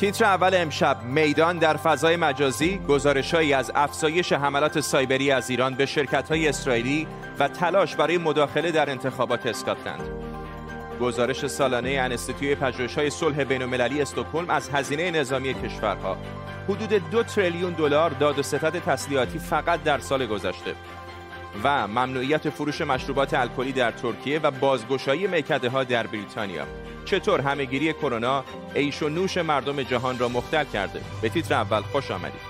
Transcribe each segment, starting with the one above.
تیتر اول امشب میدان در فضای مجازی گزارشهایی از افزایش حملات سایبری از ایران به های اسرائیلی و تلاش برای مداخله در انتخابات اسکاتلند. گزارش سالانه انستیتوی های صلح بین‌المللی استکهلم از هزینه نظامی کشورها حدود دو تریلیون دلار داد و ستد تسلیحاتی فقط در سال گذشته و ممنوعیت فروش مشروبات الکلی در ترکیه و بازگشایی میکده ها در بریتانیا. چطور همهگیری کرونا عیش و نوش مردم جهان را مختل کرده؟ به تیتر اول خوش آمدید.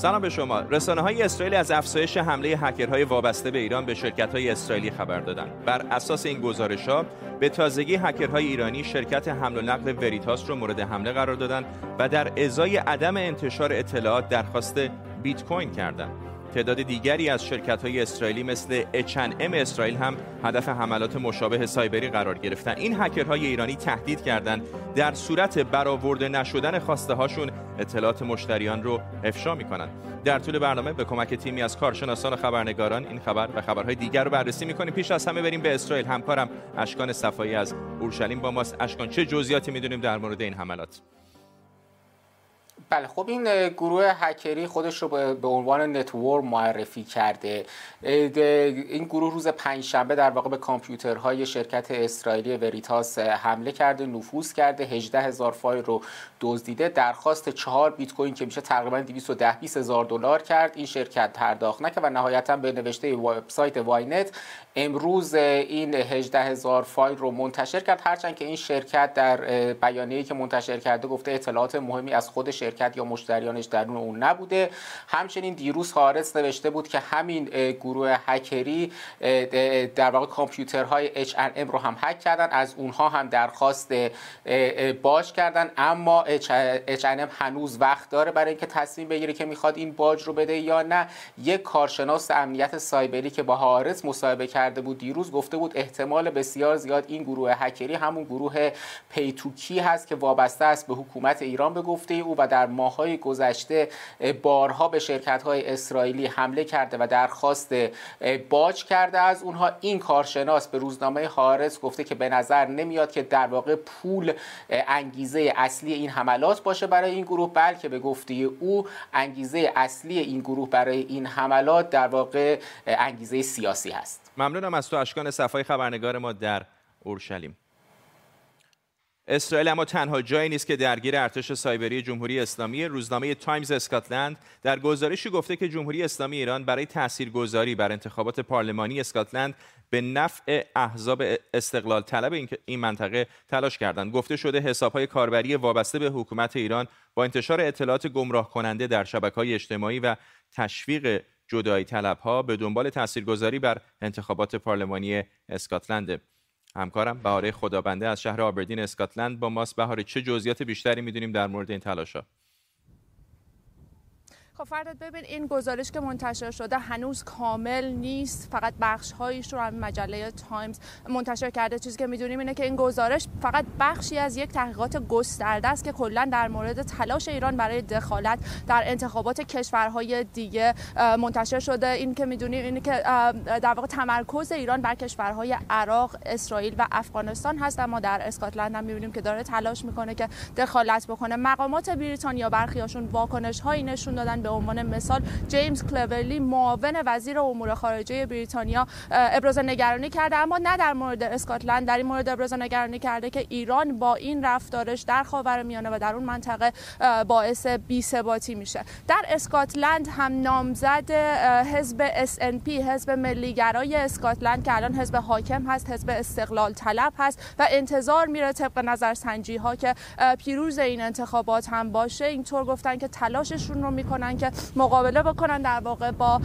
سلام به شما. رسانه های اسرائیل از افزایش حمله هکرهای وابسته به ایران به شرکت های اسرائیلی خبر دادند. بر اساس این گزارش ها به تازگی هکرهای ایرانی شرکت حمل و نقل وریتاس را مورد حمله قرار دادند و در ازای عدم انتشار اطلاعات درخواست بیت کوین کردند. تعداد دیگری از شرکت های اسرائیلی مثل H&M اسرائیل هم هدف حملات مشابه سایبری قرار گرفتن. این هکرهای ایرانی تهدید کردند در صورت برآورده نشدن خواسته هاشون اطلاعات مشتریان رو افشا می‌کنند. در طول برنامه به کمک تیمی از کارشناسان و خبرنگاران این خبر و خبرهای دیگر رو بررسی می‌کنیم. پیش از همه بریم به اسرائیل. همکارم اشکان صفایی از اورشلیم با ماست. اشکان چه جزئیاتی می‌دونیم در مورد این حملات؟ بله خب این گروه هکری خودش رو به عنوان network معرفی کرده. این گروه روز پنجشنبه در واقع به کامپیوترهای شرکت اسرائیلی وریتاس حمله کرده نفوذ کرده 18 هزار فایل رو دزدیده. درخواست چهار بیت کوین که میشه تقریبا 210 هزار دلار کرد. این شرکت پرداخت نکرد و نهایتا به نوشته وبسایت واینت امروز این 18 هزار فایل رو منتشر کرد. هرچند که این شرکت در بیانیه‌ای که منتشر کرده گفته اطلاعات مهمی از خود شرکت یا مشتریانش درون اون نبوده. همچنین دیروز حارس نوشته بود که همین گروه هکری در واقع کامپیوترهای H&M رو هم هک کردن. از اونها هم درخواست باج کردن. اما H&M هنوز وقت داره برای اینکه تصمیم بگیره که می‌خواد این باج رو بده یا نه. یک کارشناس امنیت سایبری که با حارس مصاحبه کرده بود دیروز گفته بود احتمال بسیار زیاد این گروه هکری همون گروه پیتوکی هست که وابسته است به حکومت ایران به گفته او و در ماهای گذشته بارها به شرکت های اسرائیلی حمله کرده و درخواست باج کرده. از اونها این کارشناس به روزنامه حارس گفته که به نظر نمیاد که در واقع پول انگیزه اصلی این حملات باشه برای این گروه بلکه به گفته او انگیزه اصلی این گروه برای این حملات در واقع انگیزه سیاسی هست. ممنونم از تو اشکان صفایی خبرنگار ما در اورشلیم. اسرائیل اما تنها جایی نیست که درگیر ارتش سایبری جمهوری اسلامی روزنامه تایمز اسکاتلند در گزارشی گفته که جمهوری اسلامی ایران برای تاثیرگذاری بر انتخابات پارلمانی اسکاتلند به نفع احزاب استقلال طلب این منطقه تلاش کردند. گفته شده حسابهای کاربری وابسته به حکومت ایران با انتشار اطلاعات گمراه کننده در های اجتماعی و تشویق جدایی طلبها به دنبال تاثیرگذاری بر انتخابات پارلمانی اسکاتلند همکارم بهاره خدابنده از شهر آبردین اسکاتلند با ماست. بهاره چه جزئیات بیشتری می‌دونیم در مورد این تلاشا خب فرداد ببین این گزارش که منتشر شده هنوز کامل نیست. فقط بخش هایش رو هم مجله تایمز منتشر کرده. چیزی که می‌دونیم اینه که این گزارش فقط بخشی از یک تحقیقات گسترده است که کلا در مورد تلاش ایران برای دخالت در انتخابات کشورهای دیگه منتشر شده. این که می‌دونیم اینه که در واقع تمرکز ایران بر کشورهای عراق اسرائیل و افغانستان هست. اما در اسکاتلند هم می‌بینیم که داره تلاش می‌کنه که دخالت بکنه. مقامات بریتانیا برخیاشون واکنش هایی نشون دادن به عنوان مثال جیمز کلورلی معاون وزیر امور خارجه بریتانیا ابراز نگرانی کرده اما نه در مورد اسکاتلند در این مورد ابراز نگرانی کرده که ایران با این رفتارش در خاورمیانه و در اون منطقه باعث بی‌ثباتی میشه. در اسکاتلند هم نامزد حزب SNP حزب ملیگرای اسکاتلند که الان حزب حاکم هست حزب استقلال طلب هست و انتظار میره طبق نظرسنجی ها که پیروز این انتخابات هم باشه. اینطور گفتن که تلاششون رو می‌کنن که مقابله بکنن در واقع با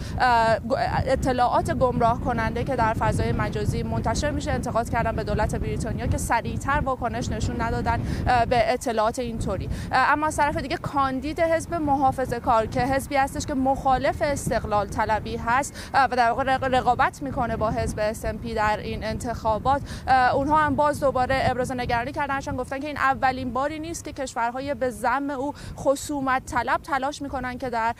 اطلاعات گمراه کننده که در فضای مجازی منتشر میشه انتقاد کردن به دولت بریتانیا که سریعتر واکنش نشون ندادن به اطلاعات اینطوری. اما از طرف دیگه کاندید حزب محافظه کار که حزبی هستش که مخالف استقلال طلبی هست و در واقع رقابت می‌کنه با حزب SMP در این انتخابات. اونها هم باز دوباره ابراز نگرانی کردن چون گفتن که این اولین باری نیست که کشورهای به ضم او خصومت طلب تلاش می‌کنن که در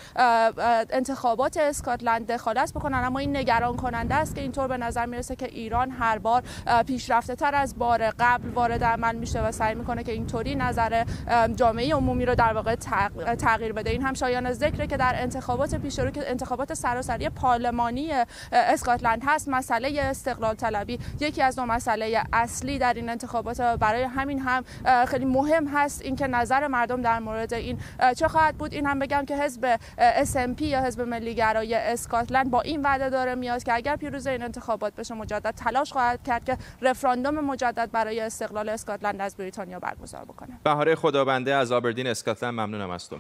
انتخابات اسکاتلند دخالت بکنن. اما این نگران کننده است که اینطور به نظر می‌رسه که ایران هر بار پیشرفته تر از بار قبل وارد عمل میشه و سعی می‌کنه که اینطوری نظر جامعه عمومی رو در واقع تغییر بده. این هم شایان ذکره که در انتخابات پیش رو که انتخابات سراسری پارلمانی اسکاتلند هست مسئله استقلال طلبی یکی از دو مسئله اصلی در این انتخابات. برای همین هم خیلی مهم هست اینکه نظر مردم در مورد این چه خواهد بود. این هم بگم که حزب SMP یا حزب ملی گرای اسکاتلند با این وعده داره میاد که اگر پیروز این انتخابات بشه مجدد تلاش خواهد کرد که رفراندوم مجدد برای استقلال اسکاتلند از بریتانیا برگزار بکنه بهاره خدابنده از آبردین اسکاتلند ممنونم از تو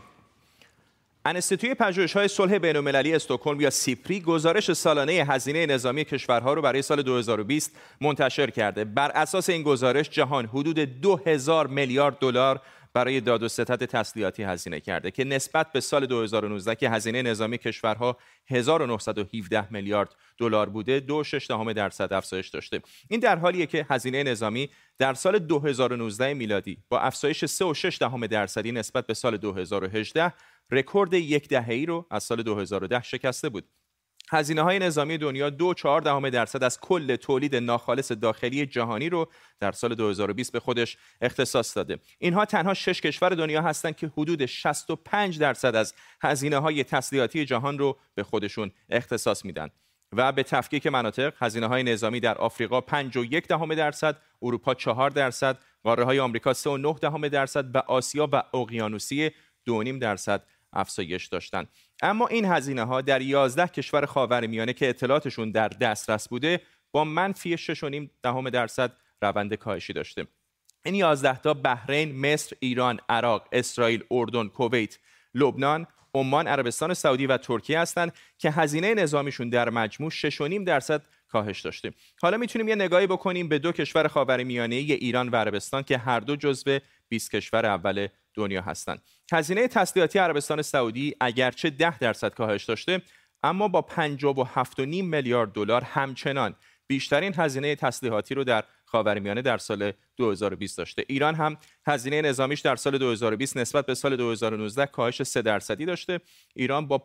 انستیتوی پژوهش‌های صلح بین‌المللی استکهلم یا سیپری گزارش سالانه هزینه نظامی کشورها رو برای سال 2020 منتشر کرده. بر اساس این گزارش جهان حدود 2000 میلیارد دلار برای داد و ستد تسلیحاتی هزینه کرده که نسبت به سال 2019 که هزینه نظامی کشورها 1917 میلیارد دلار بوده دو دهم درصد افزایش داشته. این در حالیه که هزینه نظامی در سال 2019 میلادی با افزایش 3.6 دهم درصدی نسبت به سال 2018 رکورد یک دهه‌ای رو از سال 2010 شکسته بود. هزینه های نظامی دنیا دو چهار دهم درصد از کل تولید ناخالص داخلی جهانی رو در سال 2020 به خودش اختصاص داده. اینها تنها شش کشور دنیا هستند که حدود 65 درصد از هزینه های تسلیحاتی جهان رو به خودشون اختصاص میدن. و به تفکیک مناطق هزینه های نظامی در آفریقا 5 و یک دهم درصد اروپا 4 درصد قاره های آمریکا 3 و 9 دهم درصد و آسیا و اقیانوسیه 2.5 درصد افزایش داشتند اما این هزینه ها در 11 کشور خاورمیانه که اطلاعاتشون در دسترس بوده با منفی 6.5 دهم درصد روند کاهشی داشته این 11 تا بحرین، مصر، ایران، عراق، اسرائیل، اردن، کویت، لبنان، عمان، عربستان سعودی و ترکیه هستند که هزینه نظامیشون در مجموع 6.5 درصد کاهش داشته. حالا می‌تونیم یه نگاهی بکنیم به دو کشور خاورمیانه ایران و عربستان که هر دو جزو 20 کشور اول دنیا هستند. هزینه تسلیحاتی عربستان سعودی اگرچه 10 درصد کاهش داشته اما با 57.5 میلیارد دلار همچنان بیشترین هزینه تسلیحاتی رو در خاورمیانه در سال 2020 داشته ایران هم هزینه نظامیش در سال 2020 نسبت به سال 2019 کاهش 3 درصدی داشته ایران با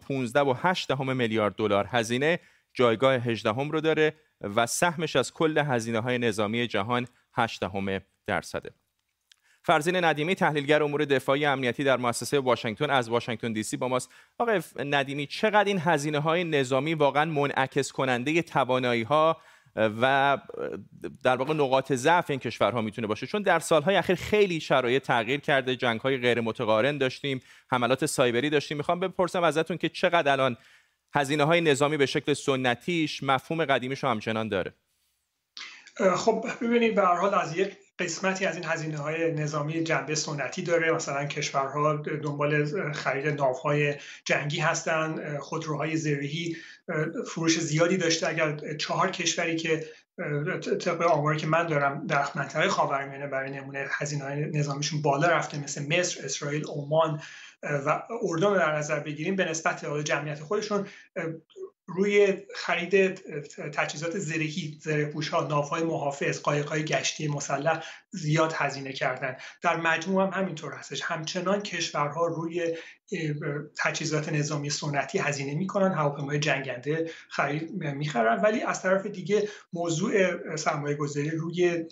15.8 میلیارد دلار هزینه جایگاه 18 هم رو داره و سهمش از کل هزینه های نظامی جهان 8 درصده. فرزین ندیمی تحلیلگر امور دفاعی امنیتی در مؤسسه واشنگتن از واشنگتن دی سی با ماست. آقای ندیمی چقدر این هزینه های نظامی واقعا منعکس کننده توانایی ها و در واقع نقاط ضعف این کشورها می‌تونه باشه؟ چون در سالهای اخیر خیلی شرایط تغییر کرده جنگ های غیر متقارن داشتیم حملات سایبری داشتیم. می‌خوام بپرسم ازتون که چقدر الان هزینه های نظامی به شکل سنتیش مفهوم قدیمیش همچنان داره. خب ببینید به حال از یک قسمتی از این هزینه های نظامی جنبه سنتی داره. مثلا کشورها دنبال خرید ناوهای جنگی هستند خودروهای زرهی فروش زیادی داشته. اگر چهار کشوری که طبق آماری که من دارم در منطقه خاورمیانه برای نمونه هزینه های نظامیشون بالا رفته مثل مصر، اسرائیل، عمان و اردن رو در نظر بگیریم به نسبت جمعیت خودشون روی خرید تجهیزات زرهی زرهپوش ها ناوهای محافظ قایق های گشتی مسلح زیاد هزینه کردن. در مجموع هم همینطور هستش. همچنان کشورها روی تجهیزات نظامی سنتی هزینه می‌کنن هواپیمای جنگنده خرید می‌خرن ولی از طرف دیگه موضوع سرمایه گذاری روی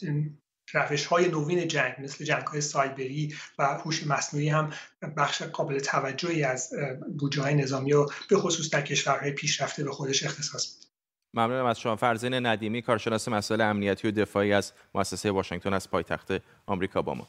روش های نوین جنگ مثل جنگ های سایبری و هوش مصنوعی هم بخش قابل توجهی از بودجه های نظامی و به خصوص در کشورهای پیشرفته به خودش اختصاص میده. ممنونم از شما. فرزین ندیمی کارشناس مسائل امنیتی و دفاعی از مؤسسه واشنگتن از پایتخت آمریکا با ما.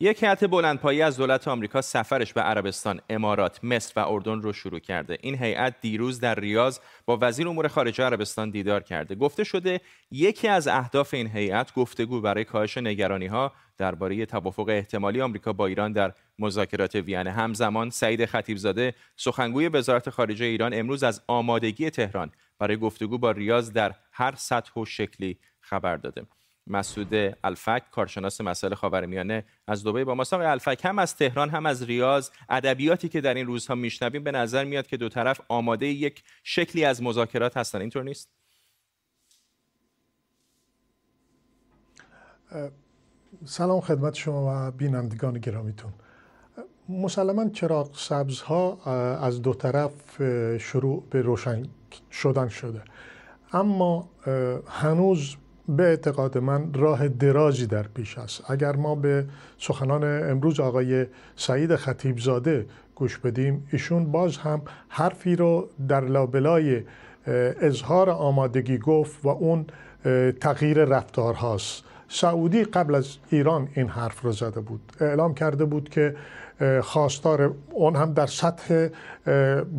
یک هیئت بلندپایه از دولت آمریکا سفرش به عربستان، امارات، مصر و اردن رو شروع کرده. این هیئت دیروز در ریاض با وزیر امور خارجه عربستان دیدار کرده. گفته شده یکی از اهداف این هیئت گفتگو برای کاهش نگرانی ها درباره توافق احتمالی آمریکا با ایران در مذاکرات وین همزمان سعید خطیبزاده سخنگوی وزارت خارجه ایران امروز از آمادگی تهران برای گفتگو با ریاض در هر سطح و شکلی خبر داده مسعود الفک کارشناس مسائل خاورمیانه از دبی با مساق الفک هم از تهران هم از ریاض ادبیاتی که در این روزها میشنویم به نظر میاد که دو طرف آماده یک شکلی از مذاکرات هستن. اینطور نیست؟ سلام خدمت شما و بینندگان گرامیتون. مسلما چراغ سبزها از دو طرف شروع به روشن شدن شده. اما هنوز به اعتقاد من راه درازی در پیش است. اگر ما به سخنان امروز آقای سعید خطیبزاده گوش بدیم ایشون باز هم حرفی رو در لابلای اظهار آمادگی گفت و اون تغییر رفتار هاست سعودی قبل از ایران این حرف رو زده بود. اعلام کرده بود که خواستار اون هم در سطح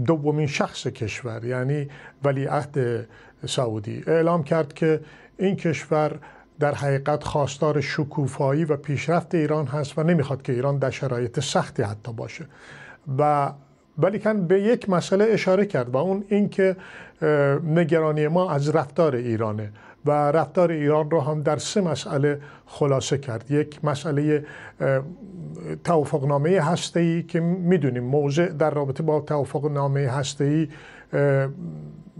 دومین شخص کشور یعنی ولیعهد سعودی. اعلام کرد که این کشور در حقیقت خواستار شکوفایی و پیشرفت ایران هست و نمی‌خواد که ایران در شرایط سختی حتی باشه. و ولیکن به یک مسئله اشاره کرد و اون اینکه نگرانی ما از رفتار ایرانه و رفتار ایران را هم در سه مسئله خلاصه کرد. یک مسئله توافقنامه هسته‌ای که می‌دونیم موضع در رابطه با توافقنامه هسته‌ای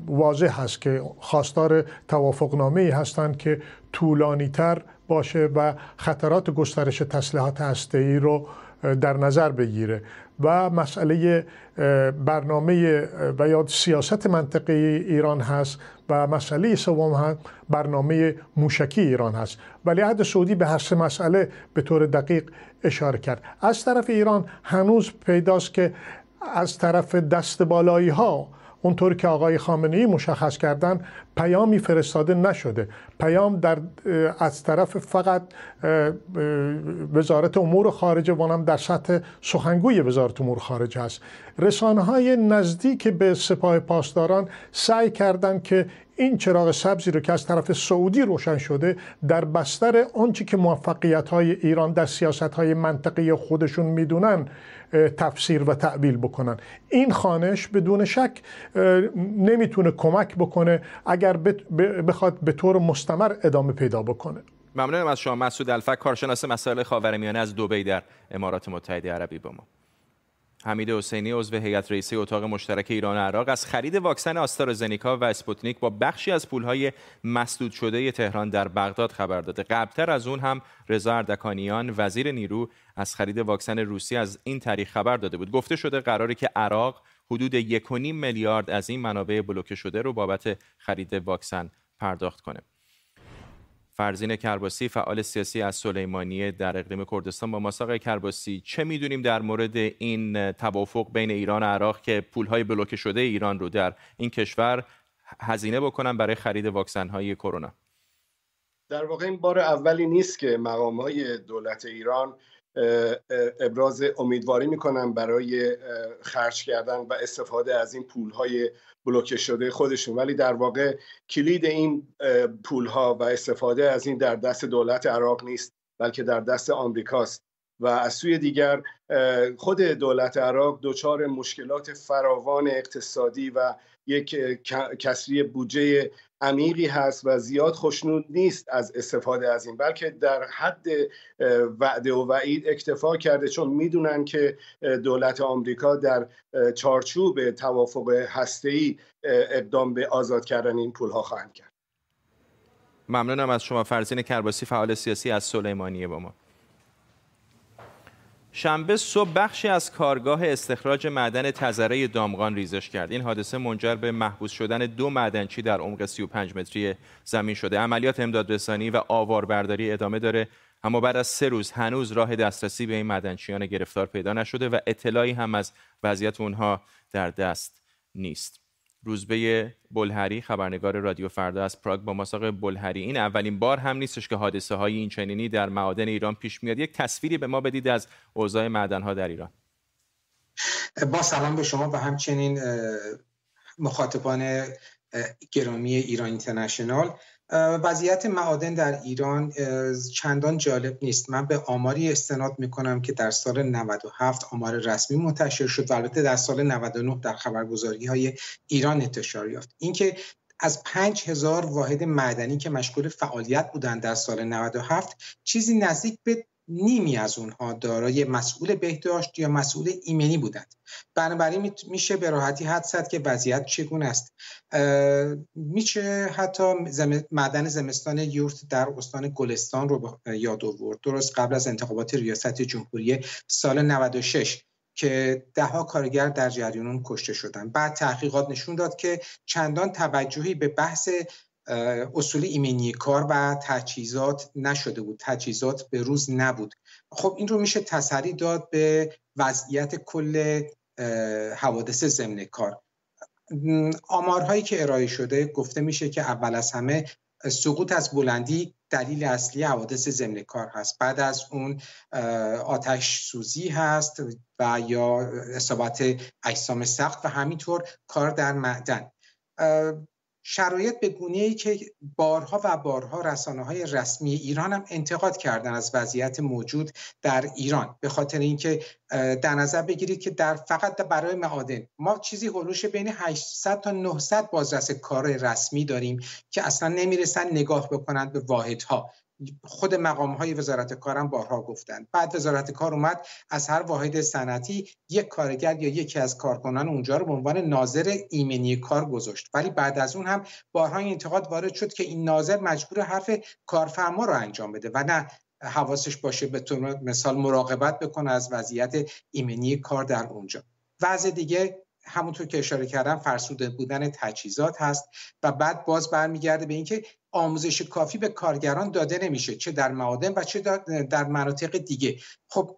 واضح هست که خواستار توافقنامه ای هستند که طولانی تر باشه و خطرات گسترش تسلیحات هسته ای رو در نظر بگیره. و مسئله برنامه و یا سیاست منطقه ایران هست و مسئله سوم هم برنامه موشکی ایران هست. ولی عهد سعودی به هر سه مسئله به طور دقیق اشاره کرد. از طرف ایران هنوز پیداست که از طرف دست بالایی ها اونطور که آقای خامنه ای مشخص کردن پیامی فرستاده نشده. پیام در از طرف فقط وزارت امور خارجه و هم در سطح سخنگوی وزارت امور خارجه است. رسانه های نزدیک به سپاه پاسداران سعی کردند که این چراغ سبزی رو که از طرف سعودی روشن شده در بستر آنچه که موفقیت های ایران در سیاست های منطقی خودشون می‌دونن تفسیر و تعبیل بکنن. این خانش بدون شک نمی‌تونه کمک بکنه اگر بخواد به طور مستمر ادامه پیدا بکنه. ممنونم از شما مسعود الفک کارشناس مسائل خاورمیانه از دبی در امارات متحده عربی با ما. حمید حسینی عضو هیئت رئیسه اتاق مشترک ایران و عراق از خرید واکسن آسترازنیکا و اسپوتنیک با بخشی از پولهای مسدود شده تهران در بغداد خبر داده. قبلتر از اون هم رضا اردکانیان وزیر نیرو از خرید واکسن روسی از این طریق خبر داده بود. گفته شده قراره که عراق حدود 1.5 میلیارد از این منابع بلوکه شده رو بابت خرید واکسن پرداخت کنه. فرزین کرباسی فعال سیاسی از سلیمانیه در اقلیم کردستان با ماساق کرباسی چه می‌دونیم در مورد این توافق بین ایران و عراق که پولهای بلوکه شده ایران رو در این کشور هزینه بکنن برای خرید واکسن های کرونا؟ در واقع این بار اولی نیست که مقام های دولت ایران ابراز امیدواری می‌کنن برای خرج کردن و استفاده از این پولهای بلوکه شده خودشون. ولی در واقع کلید این پولها و استفاده از این در دست دولت عراق نیست بلکه در دست آمریکاست. و از سوی دیگر خود دولت عراق دچار مشکلات فراوان اقتصادی و یک کسری بودجه عمیقی هست و زیاد خوشنود نیست از استفاده از این بلکه در حد وعده و وعید اکتفا کرده چون می‌دونن که دولت آمریکا در چارچوب توافق هسته‌ای اقدام به آزاد کردن این پولها خواهند کرد. ممنونم از شما فرزین کرباسی فعال سیاسی از سلیمانیه با ما. شنبه صبح بخشی از کارگاه استخراج معدن تزره دامغان ریزش کرد. این حادثه منجر به محبوس شدن دو معدنچی در عمق 35 متری زمین شده. عملیات امدادرسانی و آواربرداری ادامه داره. اما بعد از سه روز هنوز راه دسترسی به این معدنچیان گرفتار پیدا نشده و اطلاعی هم از وضعیت اونها در دست نیست. روزبه بلهری خبرنگار رادیو فردا از پراگ با مساق بلهری. این اولین بار هم نیستش که حادثه های این چنینی در معادن ایران پیش میاد یک تصویری به ما بدید از اوضاع معدن ها در ایران. با سلام به شما و همچنین مخاطبان گرامی ایران اینترنشنال. وضعیت معادن در ایران چندان جالب نیست. من به آماری استناد می‌کنم که در سال 97 آمار رسمی منتشر شد و البته در سال 99 در خبرگزاری های ایران انتشار یافت. اینکه از 5000 واحد معدنی که مشغول فعالیت بودند در سال 97 چیزی نزدیک به نیمی از اونها دارای مسئول بهداشت یا مسئول ایمنی بودند. بنابراین میشه به راحتی حد زد که وضعیت چگونه است. میشه حتی معدن زمستان یورت در استان گلستان رو یاد آورد. درست قبل از انتخابات ریاست جمهوری سال 96 که دهها کارگر در جریان کشته شدن. بعد تحقیقات نشون داد که چندان توجهی به بحث اصول ایمنی کار و تجهیزات نشده بود. تجهیزات به روز نبود. خب این رو میشه تسری داد به وضعیت کل حوادث ضمن کار. آمارهایی که ارائه شده گفته میشه که اول از همه سقوط از بلندی دلیل اصلی حوادث ضمن کار هست. بعد از اون آتش سوزی هست و یا اصابت اجسام سخت و همینطور کار در معدن. شرایط به گونه ای که بارها و بارها رسانه های رسمی ایران هم انتقاد کردن از وضعیت موجود در ایران. به خاطر اینکه در نظر بگیرید که در فقط برای معادن ما چیزی هلوش بین 800 تا 900 بازرس کار رسمی داریم که اصلا نمی‌رسن نگاه بکنند به واحدها. خود مقام های وزارت کارم بارها گفتن بعد وزارت کار اومد از هر واحد صنعتی یک کارگر یا یکی از کارکنان اونجا رو به عنوان ناظر ایمنی کار گذاشت. ولی بعد از اون هم بارها انتقاد وارد شد که این ناظر مجبور حرف کارفرما رو انجام بده و نه حواسش باشه به طور مثال مراقبت بکنه از وضعیت ایمنی کار در اونجا. وضع دیگه همونطور که اشاره کردم فرسوده بودن تجهیزات هست و بعد باز برمیگرده به اینکه آموزش کافی به کارگران داده نمیشه چه در معادن و چه در مناطق دیگه. خب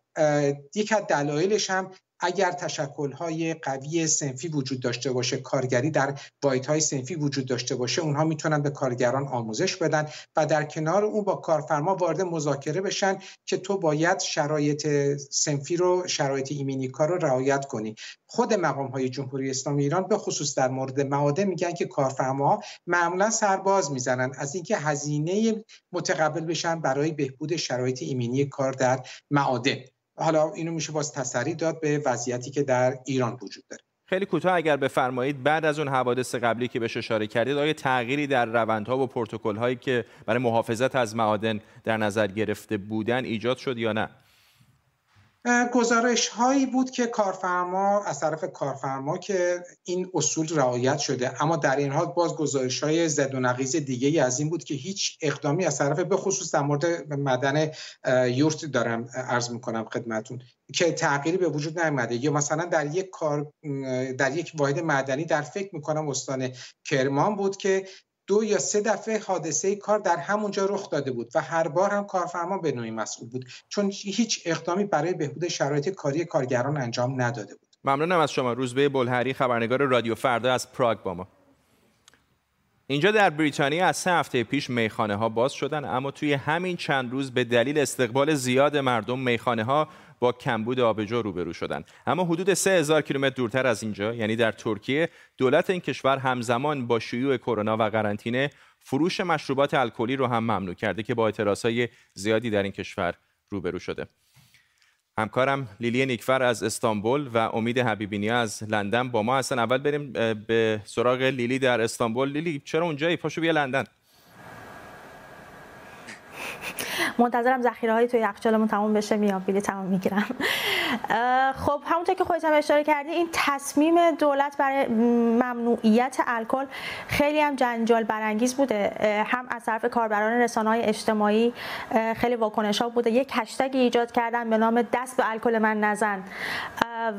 یک از دلایلش هم اگر های قوی سنفی وجود داشته باشه کارگری در های سنفی وجود داشته باشه اونها می‌تونن به کارگران آموزش بدن و در کنار اون با کارفرما وارد مذاکره بشن که تو باید شرایط سنفی رو شرایط ایمنی کار رو رعایت کنی. خود مقام های جمهوری اسلامی ایران به خصوص در مورد معادن میگن که کارفرما معمولا سرباز می‌زنن. از اینکه هزینه متقبل بشن برای بهبود شرایط ایمنی کار در معادن حالا اینو میشه باز تسری داد به وضعیتی که در ایران وجود داره. خیلی کوتاه اگر بفرمایید بعد از اون حوادث قبلی که بهش اشاره کردید آیا تغییری در روندها و پروتکل هایی که برای محافظت از معادن در نظر گرفته بودن ایجاد شد یا نه؟ گزارش هایی بود که کارفرما از طرف کارفرما که این اصول رعایت شده اما در این حال باز گزارش های زد و نقیز دیگه از این بود که هیچ اقدامی از طرف به خصوص در مورد مدن یورت دارم عرض می‌کنم خدمتون که تغییری به وجود نیامده. یا مثلا در یک کار در یک واحد معدنی در فکر می‌کنم استان کرمان بود که دو یا سه دفعه حادثه کار در همونجا رخ داده بود و هر بار هم کارفرما به نوعی مسئول بود چون هیچ اقدامی برای بهبود شرایط کاری کارگران انجام نداده بود. ممنونم از شما. روزبه بلهری خبرنگار رادیو فردا از پراگ با ما. اینجا در بریتانیا از سه هفته پیش میخانه ها باز شدن اما توی همین چند روز به دلیل استقبال زیاد مردم میخانه ها با کمبود آبجو روبرو شدند اما حدود 3000 کیلومتر دورتر از اینجا یعنی در ترکیه دولت این کشور همزمان با شیوع کرونا و قرنطینه فروش مشروبات الکلی رو هم ممنوع کرده که با اعتراضهای زیادی در این کشور روبرو شده. همکارم لیلی نیکفر از استانبول و امید حبیبینی از لندن با ما هستن. اول بریم به سراغ لیلی در استانبول. لیلی چرا اونجایی؟ پاشو بیا لندن. منتظرم ذخیره های توی یخچالمون تموم بشه میام بلیط تمام می‌گیرم. خب همونطور که خودت هم اشاره کردی این تصمیم دولت برای ممنوعیت الکل خیلی هم جنجال برانگیز بوده. هم از طرف کاربران رسانه های اجتماعی خیلی واکنش ها بوده. یک هشتگ ایجاد کردن به نام دست به الکل من نزن.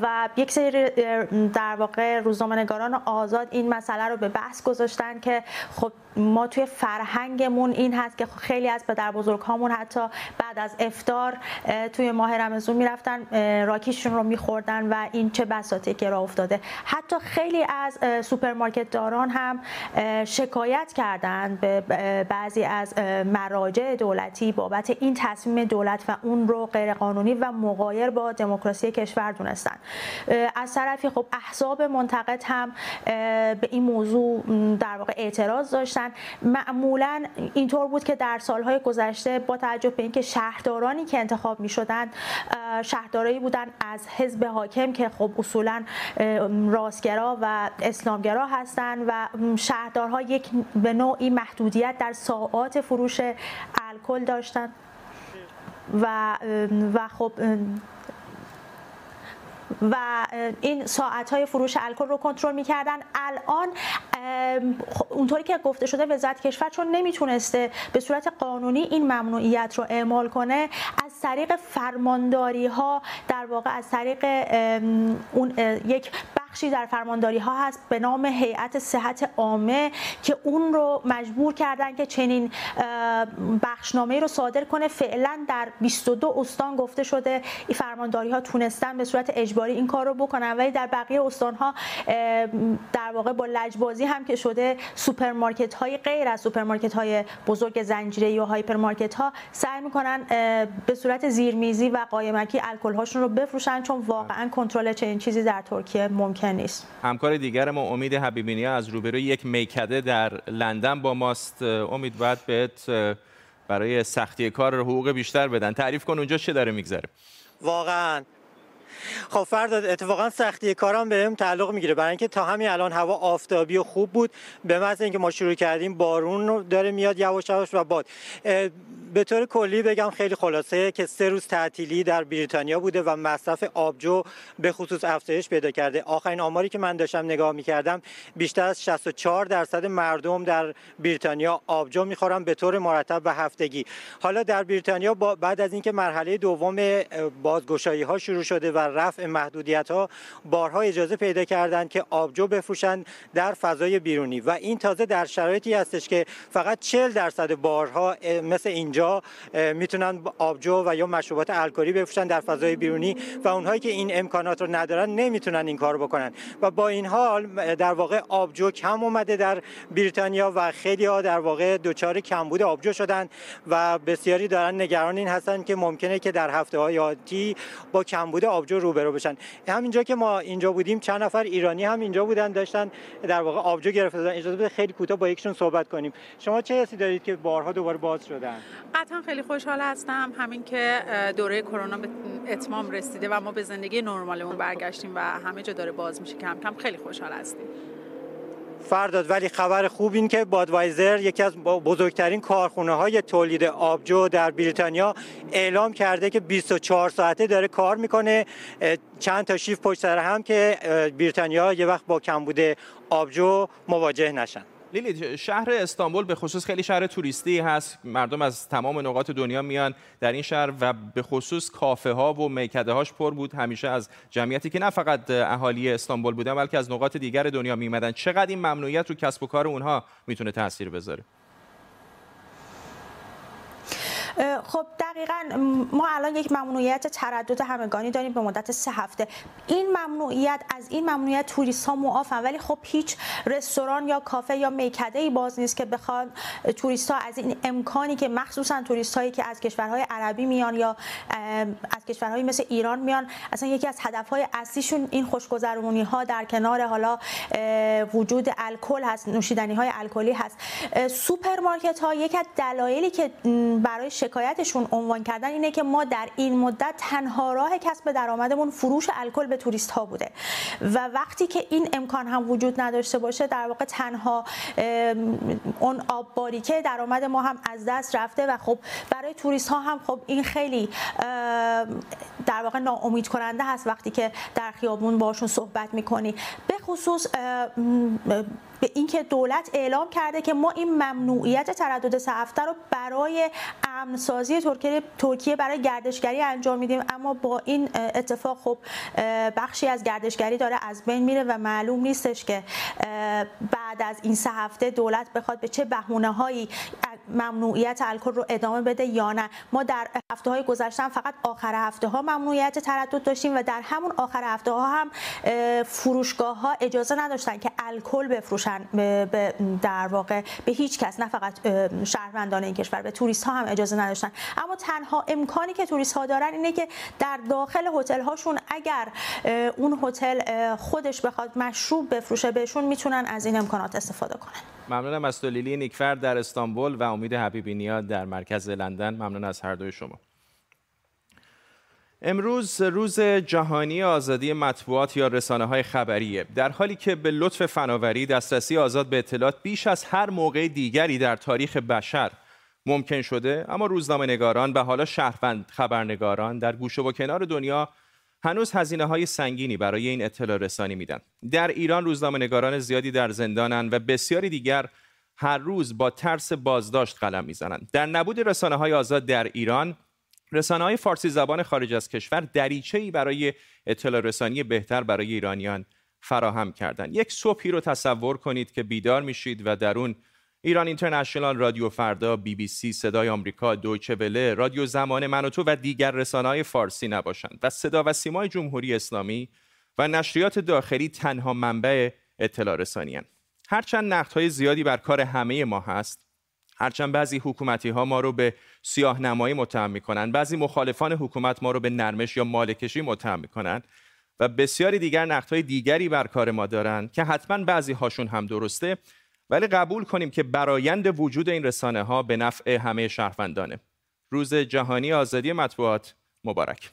و یک سری در واقع روزنامه‌نگاران آزاد این مسئله رو به بحث گذاشتن که خب ما توی فرهنگمون این هست که خیلی از پدر بزرگ هامون حتی بعد از افطار توی ماه رمضان می‌رفتن راکیشون رو میخوردن و این چه بساطه که راه افتاده. حتی خیلی از سوپرمارکت داران هم شکایت کردند به بعضی از مراجع دولتی بابت این تصمیم دولت و اون رو غیرقانونی و مغایر با دموکراسی کشور دونستن. از طرفی خب احزاب منتقد هم به این موضوع در واقع اعتراض داشتن. بودن معمولا اینطور بود که در سالهای گذشته با توجه به اینکه شهردارانی که انتخاب می شدن شهردارایی بودن از حزب حاکم که خب اصولا راستگرا و اسلامگرا هستند و شهردارها یک به نوعی محدودیت در ساعات فروش الکل داشتن. و و خب و این ساعت های فروش الکل رو کنترل می‌کردن. الان اونطوری که گفته شده وزارت کشور چون نمی‌تونسته به صورت قانونی این ممنوعیت رو اعمال کنه از طریق فرمانداری ها در واقع از طریق اون یک بخشی در فرمانداری ها هست به نام هیئت صحت عامه که اون رو مجبور کردن که چنین بخشنامه رو صادر کنه. فعلا در 22 استان گفته شده این فرمانداری ها تونستن به صورت اجباری این کار رو بکنن. ولی در بقیه استان ها در واقع با لجبازی هم که شده سوپرمارکت های غیر از سوپرمارکت های بزرگ زنجیره یا هایپرمارکت ها سعی می‌کنن به صورت زیرمیزی و قایمکی الکل هاشون رو بفروشن چون واقعا کنترل چنین چیزی در ترکیه ممکن نیست. همکار دیگر ما امید حبیبینی از روبروی یک میکده در لندن با ماست. امید باید بهت برای سختی کار حقوق بیشتر بدن. تعریف کن اونجا چه داره میگذره. واقعا. خب فردا اتفاقا سختی کارم بهم تعلق می‌گیره. برای اینکه تا همین الان هوا آفتابی و خوب بود. به محض اینکه ما شروع کردیم بارون داره میاد یواش یواش و باد. به طور کلی بگم خیلی خلاصه که سه روز تعطیلی در بریتانیا بوده و مصرف آبجو به خصوص افزایش پیدا کرده. آخرین آماری که من داشتم نگاه می‌کردم بیشتر از 64 درصد مردم در بریتانیا آبجو می‌خورن به طور مرتب و هفتگی. حالا در بریتانیا بعد از اینکه مرحله دوم بازگشایی ها شروع شده و رفع محدودیت ها بارها اجازه پیدا کردند که آبجو بفروشند در فضای بیرونی. و این تازه در شرایطی هستش که فقط 40 درصد بارها مثل اینجا می‌تونن آبجو و یا مشروبات الکلی بفروشن در فضای بیرونی و اونهایی که این امکانات رو ندارن نمی‌تونن این کار بکنن. و با این حال در واقع آبجو کم اومده در بریتانیا و خیلی ها در واقع دچار کمبود آبجو شدن و بسیاری دارن نگران این هستن که ممکنه که در هفته های آتی با کمبود آبجو روبرو بشن. همینجا که ما اینجا بودیم چند نفر ایرانی هم اینجا بودن داشتن در واقع آبجو گرفته دادن اجازه بده خیلی کوتاه با یکشون صحبت کنیم. شما چه حسی دارید که بارها دوباره باز شدن؟ قطعا خیلی خوشحال هستم. همین که دوره کرونا به اتمام رسیده و ما به زندگی نرمالمون برگشتیم و همه جا داره باز میشه. کم کم خیلی خوشحال هستیم. فرداد ولی خبر خوب این که بادوایزر یکی از بزرگترین کارخونه های تولید آبجو در بریتانیا اعلام کرده که 24 ساعته داره کار می‌کنه. چند تا شیف پشت سر هم که بریتانیا یه وقت با کمبود آبجو مواجه نشن. لیلی شهر استانبول به خصوص خیلی شهر توریستی هست. مردم از تمام نقاط دنیا میان در این شهر و به خصوص کافه ها و میکده هاش پر بود. همیشه از جمعیتی که نه فقط اهالی استانبول بودن بلکه از نقاط دیگر دنیا میمدن چقدر این ممنوعیت رو کسب و کار اونها می‌تونه تاثیر بذاره؟ خب دقیقا ما الان یک ممنوعیت تردد همگانی داریم به مدت سه هفته. این ممنوعیت از این ممنوعیت توریست ها معافن ولی خب هیچ رستوران یا کافه یا میکده ای باز نیست که بخوان توریست ها از این امکانی که مخصوصا توریست هایی که از کشورهای عربی میان یا از کشورهایی مثل ایران میان اصلا یکی از هدف های اصلیشون این خوشگذرونی ها در کنار حالا وجود الکل هست نوشیدنی های الکلی هست. سوپرمارکت ها یکی از دلایلی که برای شکایتشون عنوان کردن اینه که ما در این مدت تنها راه کسب درآمدمون فروش الکل به توریست ها بوده. و وقتی که این امکان هم وجود نداشته باشه در واقع تنها اون آب باریکه درآمد ما هم از دست رفته و خب برای توریست ها هم خب این خیلی در واقع ناامید کننده هست وقتی که در خیابون باشون صحبت می‌کنی. به خصوص به اینکه دولت اعلام کرده که ما این ممنوعیت تردد سه رو برای امنسازی ترکیه ترکیه برای گردشگری انجام میدیم. اما با این اتفاق خب بخشی از گردشگری داره از بین میره و معلوم نیستش که بعد از این سه هفته دولت بخواد به چه بهونه هایی ممنوعیت الکل رو ادامه بده یا نه. ما در هفته های گذشته فقط آخر هفته ها ممنوعیت تردد داشتیم و در همون آخر هفته ها هم فروشگاه ها اجازه نداشتن که الکل بفروشن. در واقع به هیچ کس نه فقط شهروندان این کشور به توریست ها هم اجازه نداشتن. اما تنها امکانی که توریست ها دارن اینه که در داخل هتل هاشون اگر اون هتل خودش بخواد مشروب بفروشه بهشون می‌تونن از این امکانات استفاده کنن. ممنونم از تو لیلی نیکفر در استانبول و امید حبیبی نیاد در مرکز لندن. ممنون از هر دوی شما. امروز روز جهانی آزادی مطبوعات یا رسانه های خبریه. در حالی که به لطف فناوری دسترسی آزاد به اطلاعات بیش از هر موقع دیگری در تاریخ بشر ممکن شده اما روزنامه نگاران و حالا شهروند خبرنگاران در گوشه و کنار دنیا هنوز هزینه های سنگینی برای این اطلاع رسانی میدن. در ایران روزنامه نگاران زیادی در زندانن و بسیاری دیگر هر روز با ترس بازداشت قلم می‌زنند در نبود رسانه های آزاد در ایران رسانه های فارسی زبان خارج از کشور دریچه ای برای اطلاع رسانی بهتر برای ایرانیان فراهم کردند. یک صبحی رو تصور کنید که بیدار میشید و در اون ایران اینترنشنال رادیو فردا بی بی سی صدای آمریکا دویچه وله رادیو زمان من و تو و دیگر رسانه های فارسی نباشند و صدا و سیمای جمهوری اسلامی و نشریات داخلی تنها منبع اطلاع رسانی هرچند های زیادی بر کار همه ما هست هرچند بعضی حکومتی ها ما رو به سیاه نمایی متهم می‌کنند بعضی مخالفان حکومت ما رو به نرمش یا مالکشی متهم می‌کنند و بسیاری دیگر های دیگری بر کار ما دارند که حتما بعضی هاشون هم درسته ولی قبول کنیم که برایند وجود این رسانه ها به نفع همه شهروندانه. روز جهانی آزادی مطبوعات مبارک.